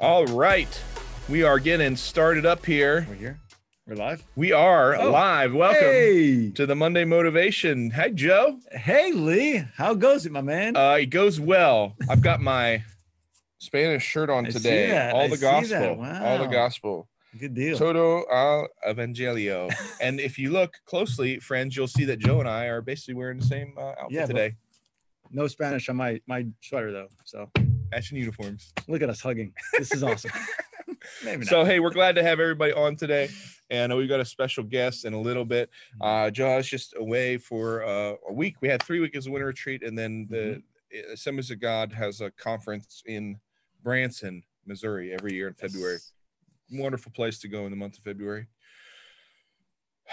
All right. We are getting started up here. We're here. We're live. We are Oh. live. Welcome Hey, to the Monday Motivation. Hey, Joe. hey, Lee. How goes it, my man? Uh, it goes well. I've got my Spanish shirt on I today. All I the gospel. that. All the gospel. Good deal. Todo al Evangelio. and if you look closely, friends, you'll see that Joe and I are basically wearing the same uh, outfit Yeah, today. no Spanish on my my sweater though. So Matching uniforms. look at us hugging. This is awesome. Maybe not. So hey, we're glad to have everybody on today, and we've got a special guest in a little bit. Uh, Joe's just away for uh, a week. We had three weeks of winter retreat, and then the Assemblies of God has a conference in Branson, Missouri, every year in February. Yes. Wonderful place to go in the month of February.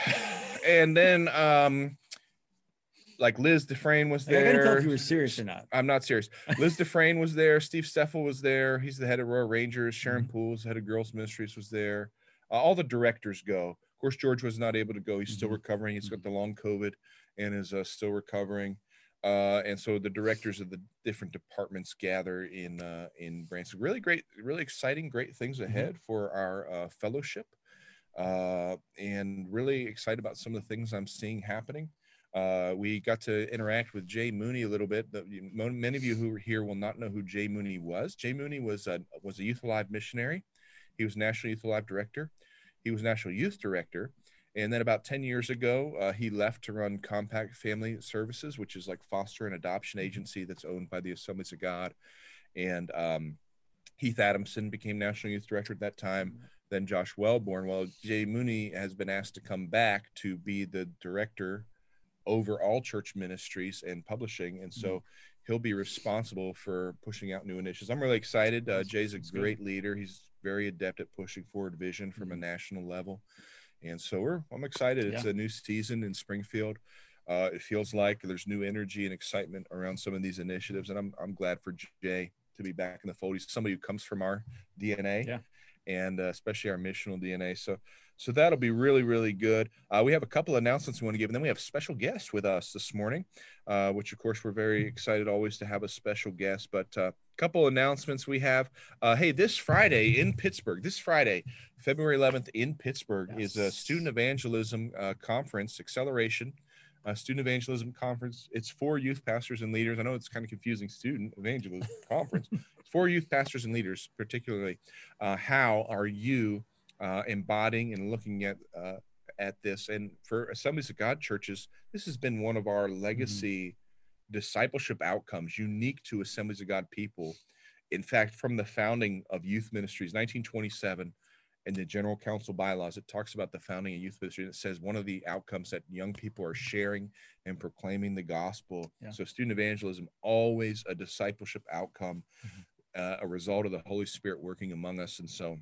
and then, um, like Liz Dufresne was there. I gotta tell if you were serious or not. I'm not serious. Liz Dufresne was there. Steve Steffel was there. He's the head of Royal Rangers. Sharon Mm-hmm. Pools, head of Girls Ministries, was there. Uh, all the directors go. Of course, George was not able to go. He's still Mhm. recovering. He's got the long COVID and is uh, still recovering. Uh, and so the directors of the different departments gather in uh, in Branson. Really great, really exciting, great things Mm-hmm. ahead for our uh, fellowship. Uh, and really excited about some of the things I'm seeing happening. Uh, we got to interact with Jay Mooney a little bit. The, many of you who are here will not know who Jay Mooney was. Jay Mooney was a, was a Youth Alive missionary. He was National Youth Alive director. He was National Youth director. And then about 10 years ago, uh, he left to run Compact Family Services, which is like foster and adoption agency that's owned by the Assemblies of God. And um, Heath Adamson became National Youth Director at that time. Then Josh Wellborn. Well, Jay Mooney has been asked to come back to be the director over all church ministries and publishing. And so he'll be responsible for pushing out new initiatives. I'm really excited. Uh, Jay's a great leader. He's very adept at pushing forward vision from a Mhm. national level. And so we're, I'm excited. It's a new season in Springfield. Uh, it feels like there's new energy and excitement around some of these initiatives. And I'm, I'm glad for Jay to be back in the fold. He's somebody who comes from our DNA Yeah. and uh, especially our missional DNA. So, so that'll be really, really good. Uh, we have a couple announcements we want to give, and then we have special guests with us this morning, uh, which of course we're very excited always to have a special guest. But a uh, couple announcements we have. Uh, hey, this Friday in Pittsburgh, this Friday, February 11th in Pittsburgh is a student evangelism uh, conference acceleration. Uh, student evangelism conference. It's for youth pastors and leaders. I know it's kind of confusing. Student evangelism conference It's for youth pastors and leaders, particularly. Uh, how are you uh, embodying and looking at uh, at this? And for Assemblies of God churches, this has been one of our legacy discipleship outcomes, unique to Assemblies of God people. In fact, from the founding of youth ministries, 1927, and the General Council bylaws, it talks about the founding of youth ministry. And it says one of the outcomes that young people are sharing and proclaiming the gospel. Yeah. So, student evangelism always a discipleship outcome, uh, a result of the Holy Spirit working among us. And so,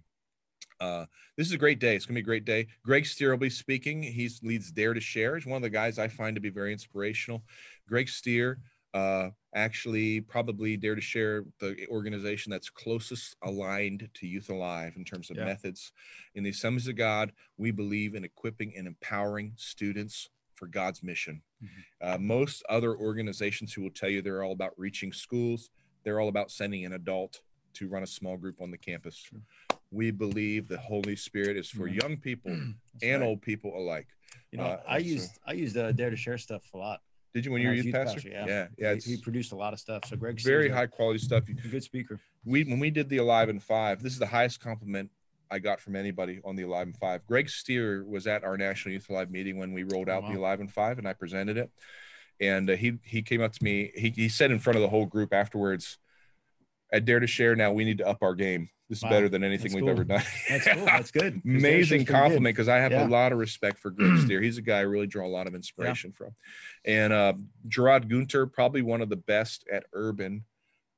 uh, this is a great day. It's going to be a great day. Greg Stier will be speaking. He leads Dare to Share. He's one of the guys I find to be very inspirational. Greg Stier, uh, actually, probably Dare to Share, the organization that's closest aligned to Youth Alive in terms of Yeah. methods. In the Assemblies of God, we believe in equipping and empowering students for God's mission. Mhm. Uh, most other organizations who will tell you they're all about reaching schools, they're all about sending an adult to run a small group on the campus. True. We believe the Holy Spirit is for Yeah. young people and right. old people alike. You know, uh, I and so- used I used uh, Dare to Share stuff a lot. Did you when when you were youth pastor? pastor, yeah. yeah, yeah. He- he, produced a lot of stuff. So Greg very high quality stuff. good speaker. We when we did the Alive and Five, this is the highest compliment I got from anybody on the Alive and Five. Greg Stier was at our National Youth Alive meeting when we rolled Oh, out the wow. Alive and Five, and I presented it. And uh, he he came up to me. He he said in front of the whole group afterwards, "At Dare to Share, now we need to up our game. This is Wow. better than anything That's we've cool. ever done." That's cool. That's good. 'cause Dare to Share's amazing compliment because I have Yeah. a lot of respect for Greg Stier. He's a guy I really draw a lot of inspiration from. And uh, Gerard Gunter, probably one of the best at urban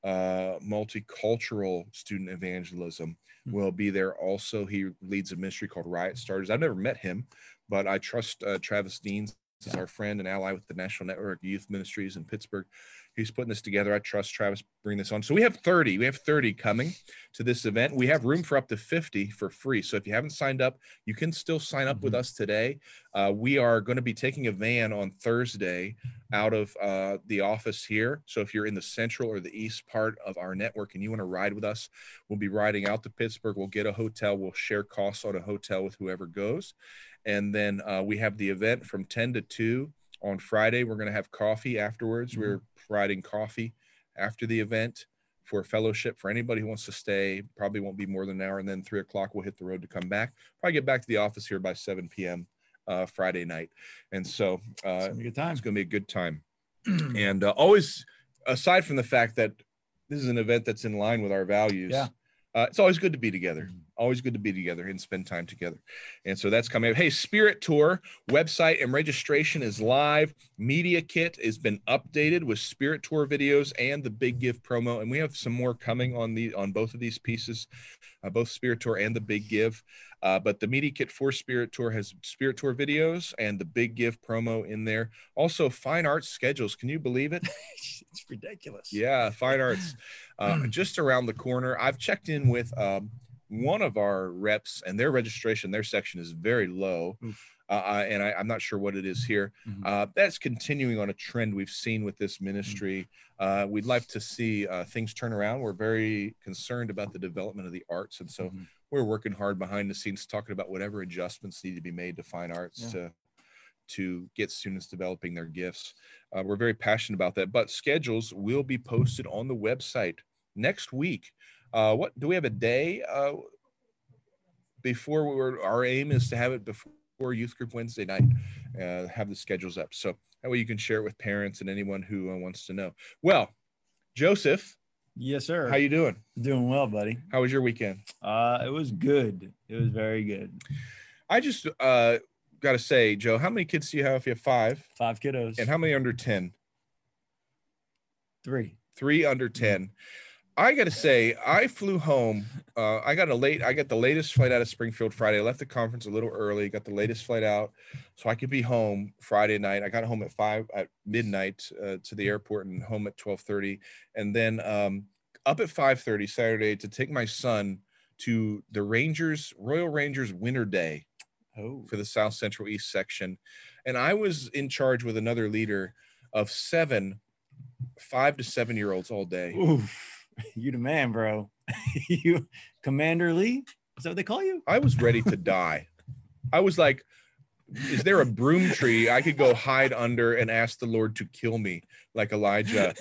uh, multicultural student evangelism, Mhm. will be there also. He leads a ministry called Riot Starters. I've never met him, but I trust uh, Travis Deans is our friend and ally with the National Network Youth Ministries in Pittsburgh. He's putting this together. I trust Travis bring this on. So we have 30. We have 30 coming to this event. We have room for up to 50 for free. So if you haven't signed up, you can still sign up with Mhm. us today. Uh, we are going to be taking a van on Thursday out of uh, the office here. So if you're in the central or the east part of our network and you want to ride with us, we'll be riding out to Pittsburgh. We'll get a hotel. We'll share costs on a hotel with whoever goes. And then uh, we have the event from 10 to 2 on Friday. We're going to have coffee afterwards. Mhm. We're providing coffee after the event for fellowship for anybody who wants to stay. Probably won't be more than an hour. And then three o'clock, we'll hit the road to come back. Probably get back to the office here by 7 p.m. Uh, Friday night. And so uh, It's gonna be a good time. it's going to be a good time. and uh, always, aside from the fact that this is an event that's in line with our values, Yeah. uh, it's always good to be together. Mhm. Always good to be together and spend time together. And so that's coming up. Hey, Spirit Tour website and registration is live. Media kit has been updated with Spirit Tour videos and the Big Give promo. And we have some more coming on the on both of these pieces, uh, both Spirit Tour and the Big Give. Uh, but the media kit for Spirit Tour has Spirit Tour videos and the Big Give promo in there. Also, fine arts schedules. Can you believe it? it's ridiculous. Yeah, fine arts, uh, just around the corner. I've checked in with um, one of our reps, and their registration, their section is very low, uh, uh, and I, I'm not sure what it is here. Mhm. Uh, that's continuing on a trend we've seen with this ministry. Uh, we'd like to see uh, things turn around. We're very concerned about the development of the arts, and so Mhm. we're working hard behind the scenes, talking about whatever adjustments need to be made to fine arts Yeah. to to get students developing their gifts. Uh, we're very passionate about that. But schedules will be posted on the website next week. Uh, what do we have a day uh, before we were? Our aim is to have it before youth group Wednesday night. Uh, have the schedules up so that way you can share it with parents and anyone who uh, wants to know. Well, Joseph, Yes, sir. how you doing? doing well, buddy? How was your weekend? Uh, it was good. It was very good. I just uh, got to say, Joe, how many kids do you have if you have five? Five kiddos. And how many under 10? three. Three under 10. I got to say, I flew home. Uh, I got a late, I got the latest flight out of Springfield Friday. I left the conference a little early, got the latest flight out so I could be home Friday night. I got home at five at midnight uh, to the airport and home at 1230. And then um, up at 530 Saturday to take my son to the Rangers, Royal Rangers Winter Day. Oh, for the South Central East section. And I was in charge with another leader of seven, five to seven year olds all day. Oof. You the man, bro. you, Commander Lee. Is that what they call you? I was ready to die. I was like, is there a broom tree I could go hide under and ask the Lord to kill me like Elijah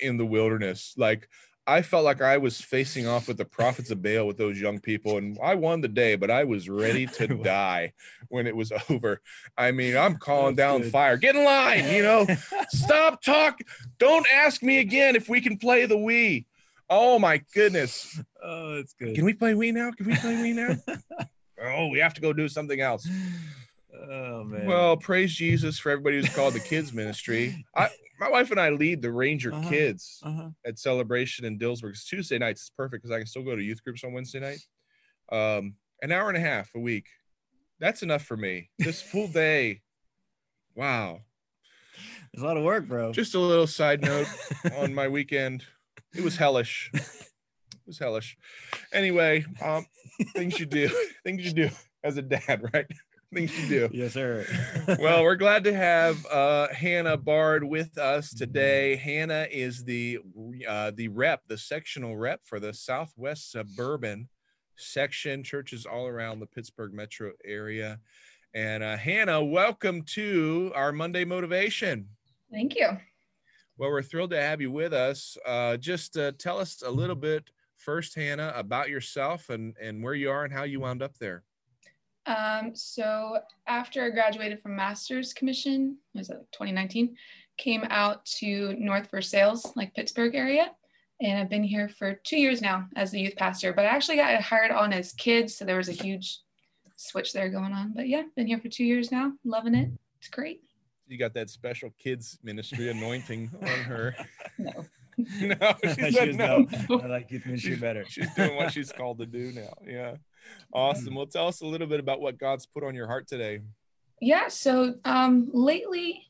in the wilderness? Like, I felt like I was facing off with the prophets of Baal with those young people, and I won the day, but I was ready to die when it was over. I mean, I'm calling down good. fire. Get in line, you know. Stop talk. Don't ask me again if we can play the Wii. Oh my goodness. oh, that's good. Can we play Wii now? Can we play Wii now? oh, we have to go do something else. Oh man. Well, praise Jesus for everybody who's called the kids ministry. I my wife and I lead the Ranger Uh-huh. kids uh-huh. at celebration in Dillsburg. It's Tuesday nights. It's perfect because I can still go to youth groups on Wednesday night. Um, an hour and a half a week. That's enough for me. This full day. Wow. It's a lot of work, bro. Just a little side note on my weekend. It was hellish. It was hellish. Anyway, um, things you do, things you do as a dad, right? Things you do. yes, sir. Well, we're glad to have uh, Hannah Bard with us today. Hannah is the uh, the rep, the sectional rep for the Southwest Suburban section churches all around the Pittsburgh metro area. And uh, Hannah, welcome to our Monday Motivation. Thank you. Well, we're thrilled to have you with us. Uh, just uh, tell us a little bit first, Hannah, about yourself and, and where you are and how you wound up there. Um, so after I graduated from Master's Commission, was it 2019? Came out to North Versailles, like Pittsburgh area, and I've been here for two years now as the youth pastor. But I actually got hired on as kids, so there was a huge switch there going on. But yeah, been here for two years now, loving it. It's great. You got that special kids ministry anointing on her. No, no, she She said was no. I like youth ministry better. She's doing what she's called to do now. Yeah. Awesome. Well, tell us a little bit about what God's put on your heart today. Yeah. So um, lately,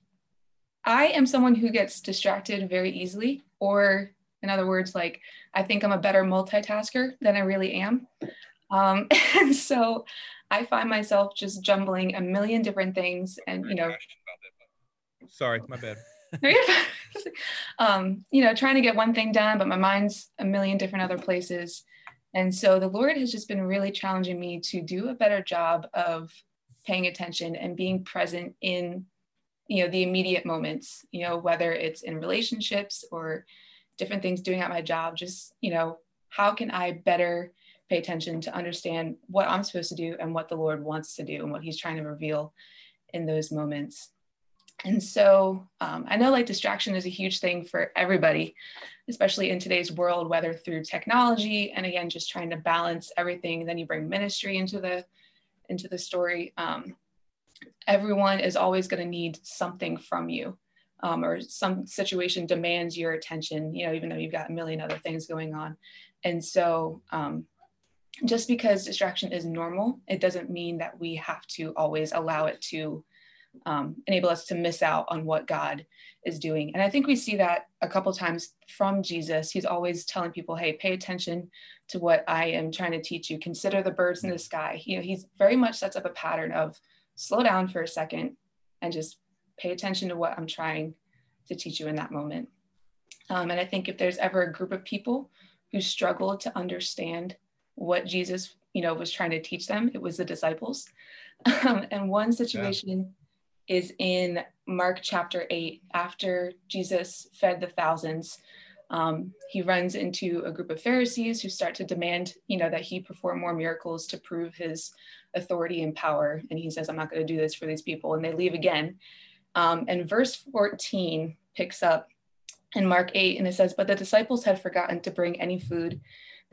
I am someone who gets distracted very easily, or in other words, like I think I'm a better multitasker than I really am. Um, and so I find myself just jumbling a million different things and, you know, sorry, my bad. um, you know, trying to get one thing done, but my mind's a million different other places. And so the Lord has just been really challenging me to do a better job of paying attention and being present in, you know, the immediate moments, you know, whether it's in relationships or different things doing at my job, just, you know, how can I better pay attention to understand what I'm supposed to do and what the Lord wants to do and what he's trying to reveal in those moments. And so um, I know like distraction is a huge thing for everybody, especially in today's world, whether through technology and again, just trying to balance everything. Then you bring ministry into the into the story. Um, everyone is always going to need something from you. Um, or some situation demands your attention, you know, even though you've got a million other things going on. And so, um, just because distraction is normal, it doesn't mean that we have to always allow it to um, enable us to miss out on what God is doing. And I think we see that a couple times from Jesus. He's always telling people, hey, pay attention to what I am trying to teach you. Consider the birds in the sky. You know, he's very much sets up a pattern of slow down for a second and just pay attention to what I'm trying to teach you in that moment. Um, and I think if there's ever a group of people who struggled to understand what Jesus, you know, was trying to teach them, it was the disciples. Um, and one situation is in Mark chapter 8. After Jesus fed the thousands, um, he runs into a group of Pharisees who start to demand, you know, that he perform more miracles to prove his authority and power. And he says, I'm not going to do this for these people. And they leave again. Um, and verse 14 picks up in Mark 8, and it says, But the disciples had forgotten to bring any food.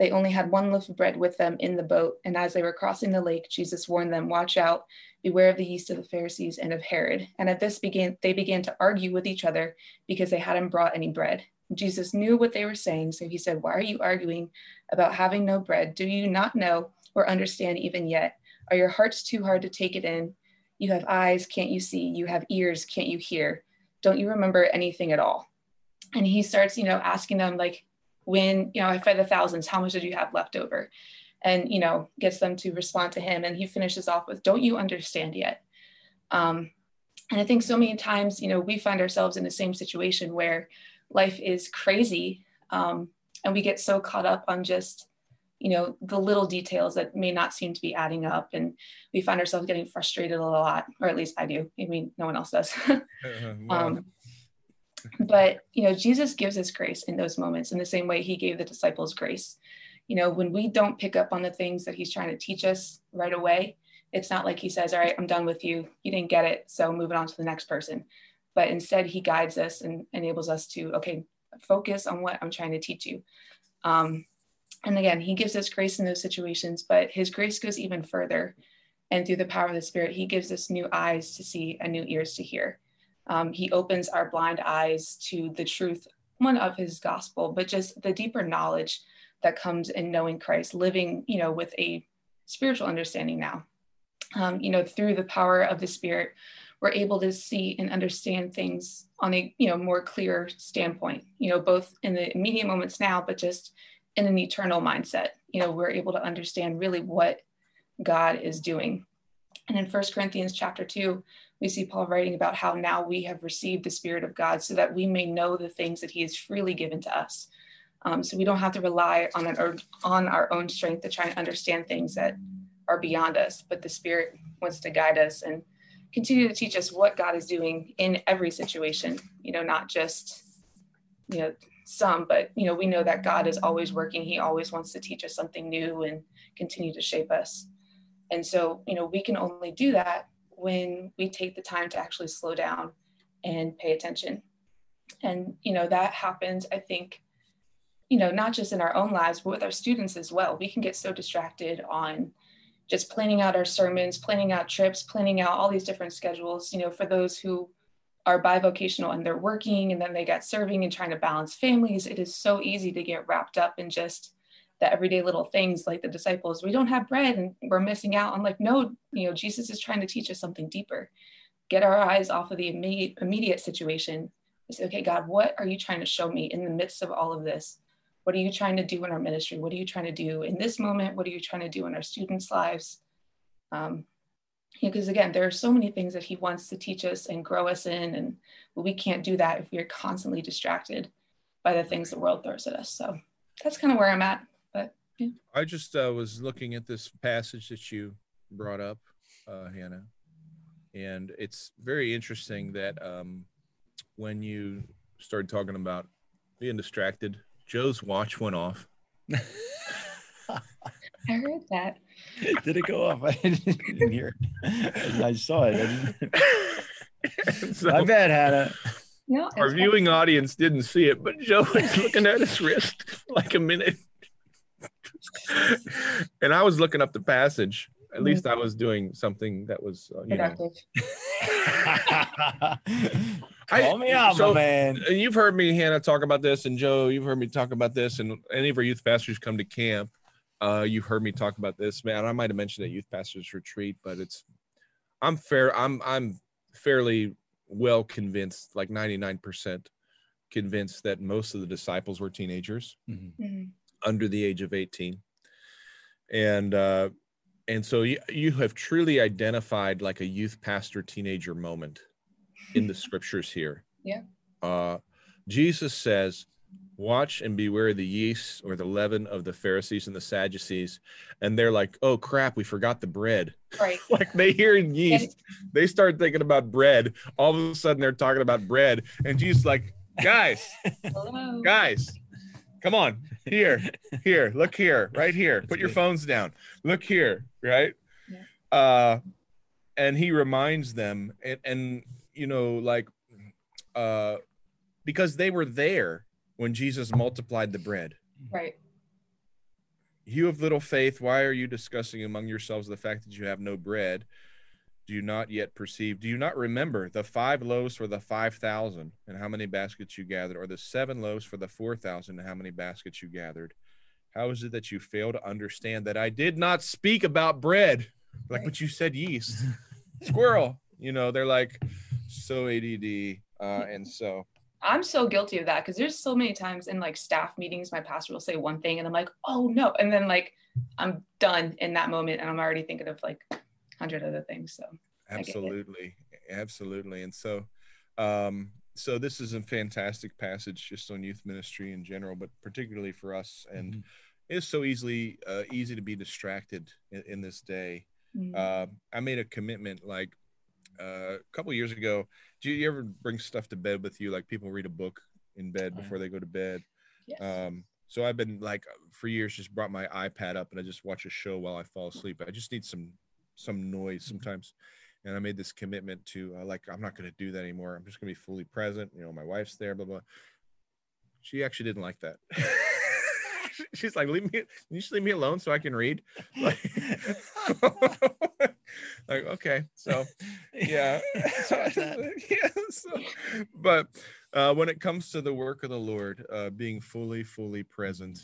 They only had one loaf of bread with them in the boat. And as they were crossing the lake, Jesus warned them, Watch out, beware of the yeast of the Pharisees and of Herod. And at this began they began to argue with each other because they hadn't brought any bread. Jesus knew what they were saying, so he said, Why are you arguing about having no bread? Do you not know or understand even yet? Are your hearts too hard to take it in? You have eyes, can't you see? You have ears, can't you hear? Don't you remember anything at all? And he starts, you know, asking them, like, when you know i fed the thousands how much did you have left over? And you know gets them to respond to him and he finishes off with don't you understand yet? Um, and i think so many times you know we find ourselves in the same situation where life is crazy um, and we get so caught up on just you know the little details that may not seem to be adding up and we find ourselves getting frustrated a lot or at least i do. I mean no one else does. Um, but you know jesus gives us grace in those moments in the same way he gave the disciples grace. You know when we don't pick up on the things that he's trying to teach us right away it's not like he says all right i'm done with you. You didn't get it so moving on to the next person. But instead he guides us and enables us to okay focus on what i'm trying to teach you. Um, and again he gives us grace in those situations but his grace goes even further. And through the power of the spirit he gives us new eyes to see and new ears to hear um, he opens our blind eyes to the truth, one of his gospel, but just the deeper knowledge that comes in knowing Christ, living, you know, with a spiritual understanding now. Um, you know, through the power of the Spirit, we're able to see and understand things on a, you know, more clear standpoint. You know, both in the immediate moments now, but just in an eternal mindset. You know, we're able to understand really what God is doing. And in First Corinthians chapter 2, we see Paul writing about how now we have received the Spirit of God so that we may know the things that He has freely given to us. Um, so we don't have to rely on, an, on our own strength to try and understand things that are beyond us, but the Spirit wants to guide us and continue to teach us what God is doing in every situation, you know, not just, you know, some, but, you know, we know that God is always working. He always wants to teach us something new and continue to shape us. And so, you know, we can only do that when we take the time to actually slow down and pay attention. And, you know, that happens, I think, you know, not just in our own lives, but with our students as well. We can get so distracted on just planning out our sermons, planning out trips, planning out all these different schedules, you know, for those who are bivocational and they're working and then they get serving and trying to balance families, it is so easy to get wrapped up in just the everyday little things like the disciples we don't have bread and we're missing out. On like no you know jesus is trying to teach us something deeper. Get our eyes off of the immediate, immediate situation. Say okay god what are you trying to show me in the midst of all of this? What are you trying to do in our ministry? What are you trying to do in this moment? What are you trying to do in our students lives? Um, because again there are so many things that he wants to teach us and grow us in and we can't do that if we're constantly distracted by the things the world throws at us. So that's kind of where i'm at but yeah. I just uh, was looking at this passage that you brought up, uh, Hannah, and it's very interesting that um, when you started talking about being distracted, Joe's watch went off. i heard that Did it go off? I didn't hear it. I saw it. I didn't- so My bad, Hannah. no our it's fine. viewing audience didn't see it, but Joe was looking at his wrist like a minute. and I was looking up the passage. At least I was doing something that was, uh, you know, productive Call me out, so- my man. you've heard me, Hannah, talk about this, and Joe, you've heard me talk about this, and any of our youth pastors come to camp, uh, you've heard me talk about this, man. I might have mentioned at youth pastors retreat, but it's, I'm fair, I'm, I'm fairly well convinced, like 99% convinced that most of the disciples were teenagers Mhm. Mhm. Under the age of 18, and uh, and so you, you have truly identified like a youth pastor teenager moment in the scriptures here. Yeah. Uh, Jesus says, Watch and beware of the yeast or the leaven of the Pharisees and the Sadducees. And they're like, Oh crap, we forgot the bread. right like they hear yeast, they start thinking about bread. All of a sudden they're talking about bread. And Jesus like, guys, hello guys, come on, here, here, look here, right here. Put your phones down. Look here, right? Yeah. Uh, and he reminds them, and, and you know, like, uh, because they were there when Jesus multiplied the bread. right You have little faith. Why are you discussing among yourselves the fact that you have no bread? Do you not yet perceive? Do you not remember the five loaves for the five thousand and how many baskets you gathered, or the seven loaves for the four thousand and how many baskets you gathered? How is it that you fail to understand that I did not speak about bread? Like, Right. but you said yeast, squirrel. You know, they're like so ADD, uh, and so I'm so guilty of that because there's so many times in like staff meetings, my pastor will say one thing and I'm like, oh no. And then like I'm done in that moment and I'm already thinking of like a hundred other things. So absolutely absolutely and so um so this is a fantastic passage just on youth ministry in general but particularly for us and Mhm. it's so easily uh, easy to be distracted in, in this day mm, uh, i made a commitment like uh, a couple years ago do you ever bring stuff to bed with you like people read a book in bed yeah. before they go to bed yes. um so i've been like for years just brought my ipad up and i just watch a show while i fall asleep i just need some some noise sometimes. And i made this commitment to uh, like i'm not going to do that anymore. I'm just going to be fully present. You know my wife's there blah blah. She actually didn't like that. She's like leave me you just leave me alone so i can read? Like, like okay so yeah. Sorry about that. yeah so, but uh, when it comes to the work of the lord uh, being fully fully present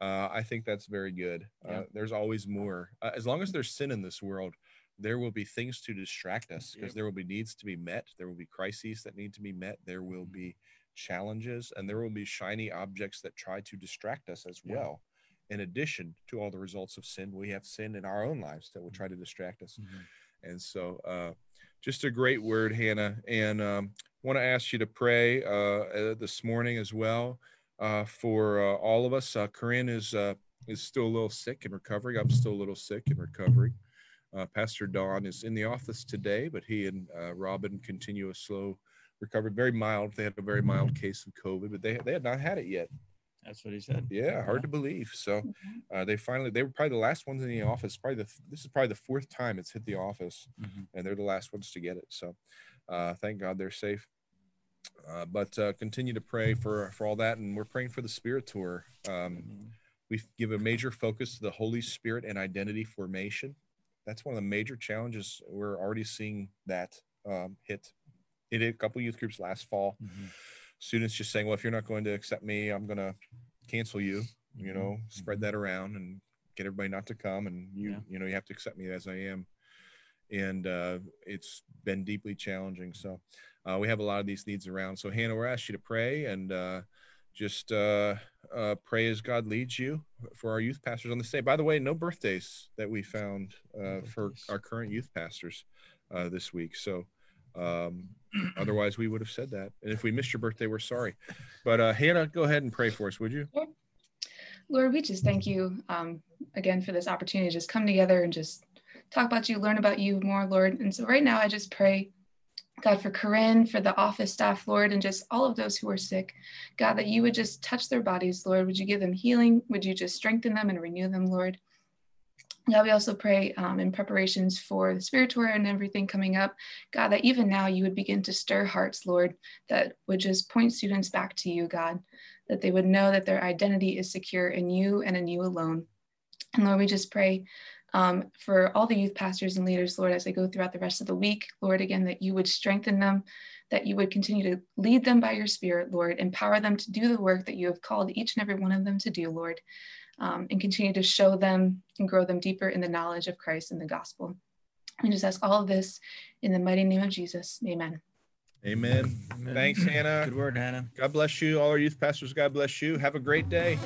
uh, i think that's very good uh, Yeah. there's always more uh, as long as there's sin in this world there will be things to distract us because Yep. there will be needs to be met there will be crises that need to be met there will Mhm. be challenges and there will be shiny objects that try to distract us as Yeah. well in addition to all the results of sin we have sin in our own lives that will try to distract us Mhm. and so, uh, just a great word, Hannah. And um, want to ask you to pray uh, uh, this morning as well uh, for uh, all of us. Uh, Corinne is uh, is still a little sick and recovering. I'm still a little sick and recovering. Uh, Pastor Don is in the office today, but he and uh, Robin continue a slow recovery. Very mild. They had a very mild case of COVID, but they they had not had it yet. That's what he said. Yeah, hard to believe. So Mhm. uh, they finally they were probably the last ones in the office. Probably the this is probably the fourth time it's hit the office Mhm. and they're the last ones to get it. So uh, thank God they're safe. Uh, but uh, continue to pray for for all that, and we're praying for the Spirit Tour. Um, we give a major focus to the Holy Spirit and identity formation. That's one of the major challenges. We're already seeing that um, hit. It hit a couple youth groups last fall. Mhm. Students just saying, "Well, if you're not going to accept me, I'm going to cancel you." you Mhm. know, spread that around and get everybody not to come. And you, Yeah. you know, you have to accept me as I am. And uh, it's been deeply challenging. So uh, we have a lot of these needs around. So Hannah, we're asked you to pray and uh, just uh, uh, pray as God leads you for our youth pastors on this day. By the way, no birthdays that we found uh, for our current youth pastors uh, this week. So um, otherwise, we would have said that. And if we missed your birthday, we're sorry. But uh, Hannah, go ahead and pray for us, would you? Lord, we just thank you um, again for this opportunity to just come together and just talk about you, learn about you more, Lord. And so right now, I just pray, God, for Corinne, for the office staff, Lord, and just all of those who are sick. God, that you would just touch their bodies, Lord. Would you give them healing? Would you just strengthen them and renew them, Lord? God, we also pray um, in preparations for the spirit tour and everything coming up. God, that even now you would begin to stir hearts, Lord, that would just point students back to you, God, that they would know that their identity is secure in you and in you alone. And Lord, we just pray um, for all the youth pastors and leaders, Lord, as they go throughout the rest of the week, Lord, again, that you would strengthen them, that you would continue to lead them by your spirit, Lord, empower them to do the work that you have called each and every one of them to do, Lord, um, and continue to show them and grow them deeper in the knowledge of Christ and the gospel. We just ask all of this in the mighty name of Jesus. Amen. Amen. Amen. Thanks, Hannah. Good word, Hannah. God bless you. All our youth pastors, God bless you. Have a great day.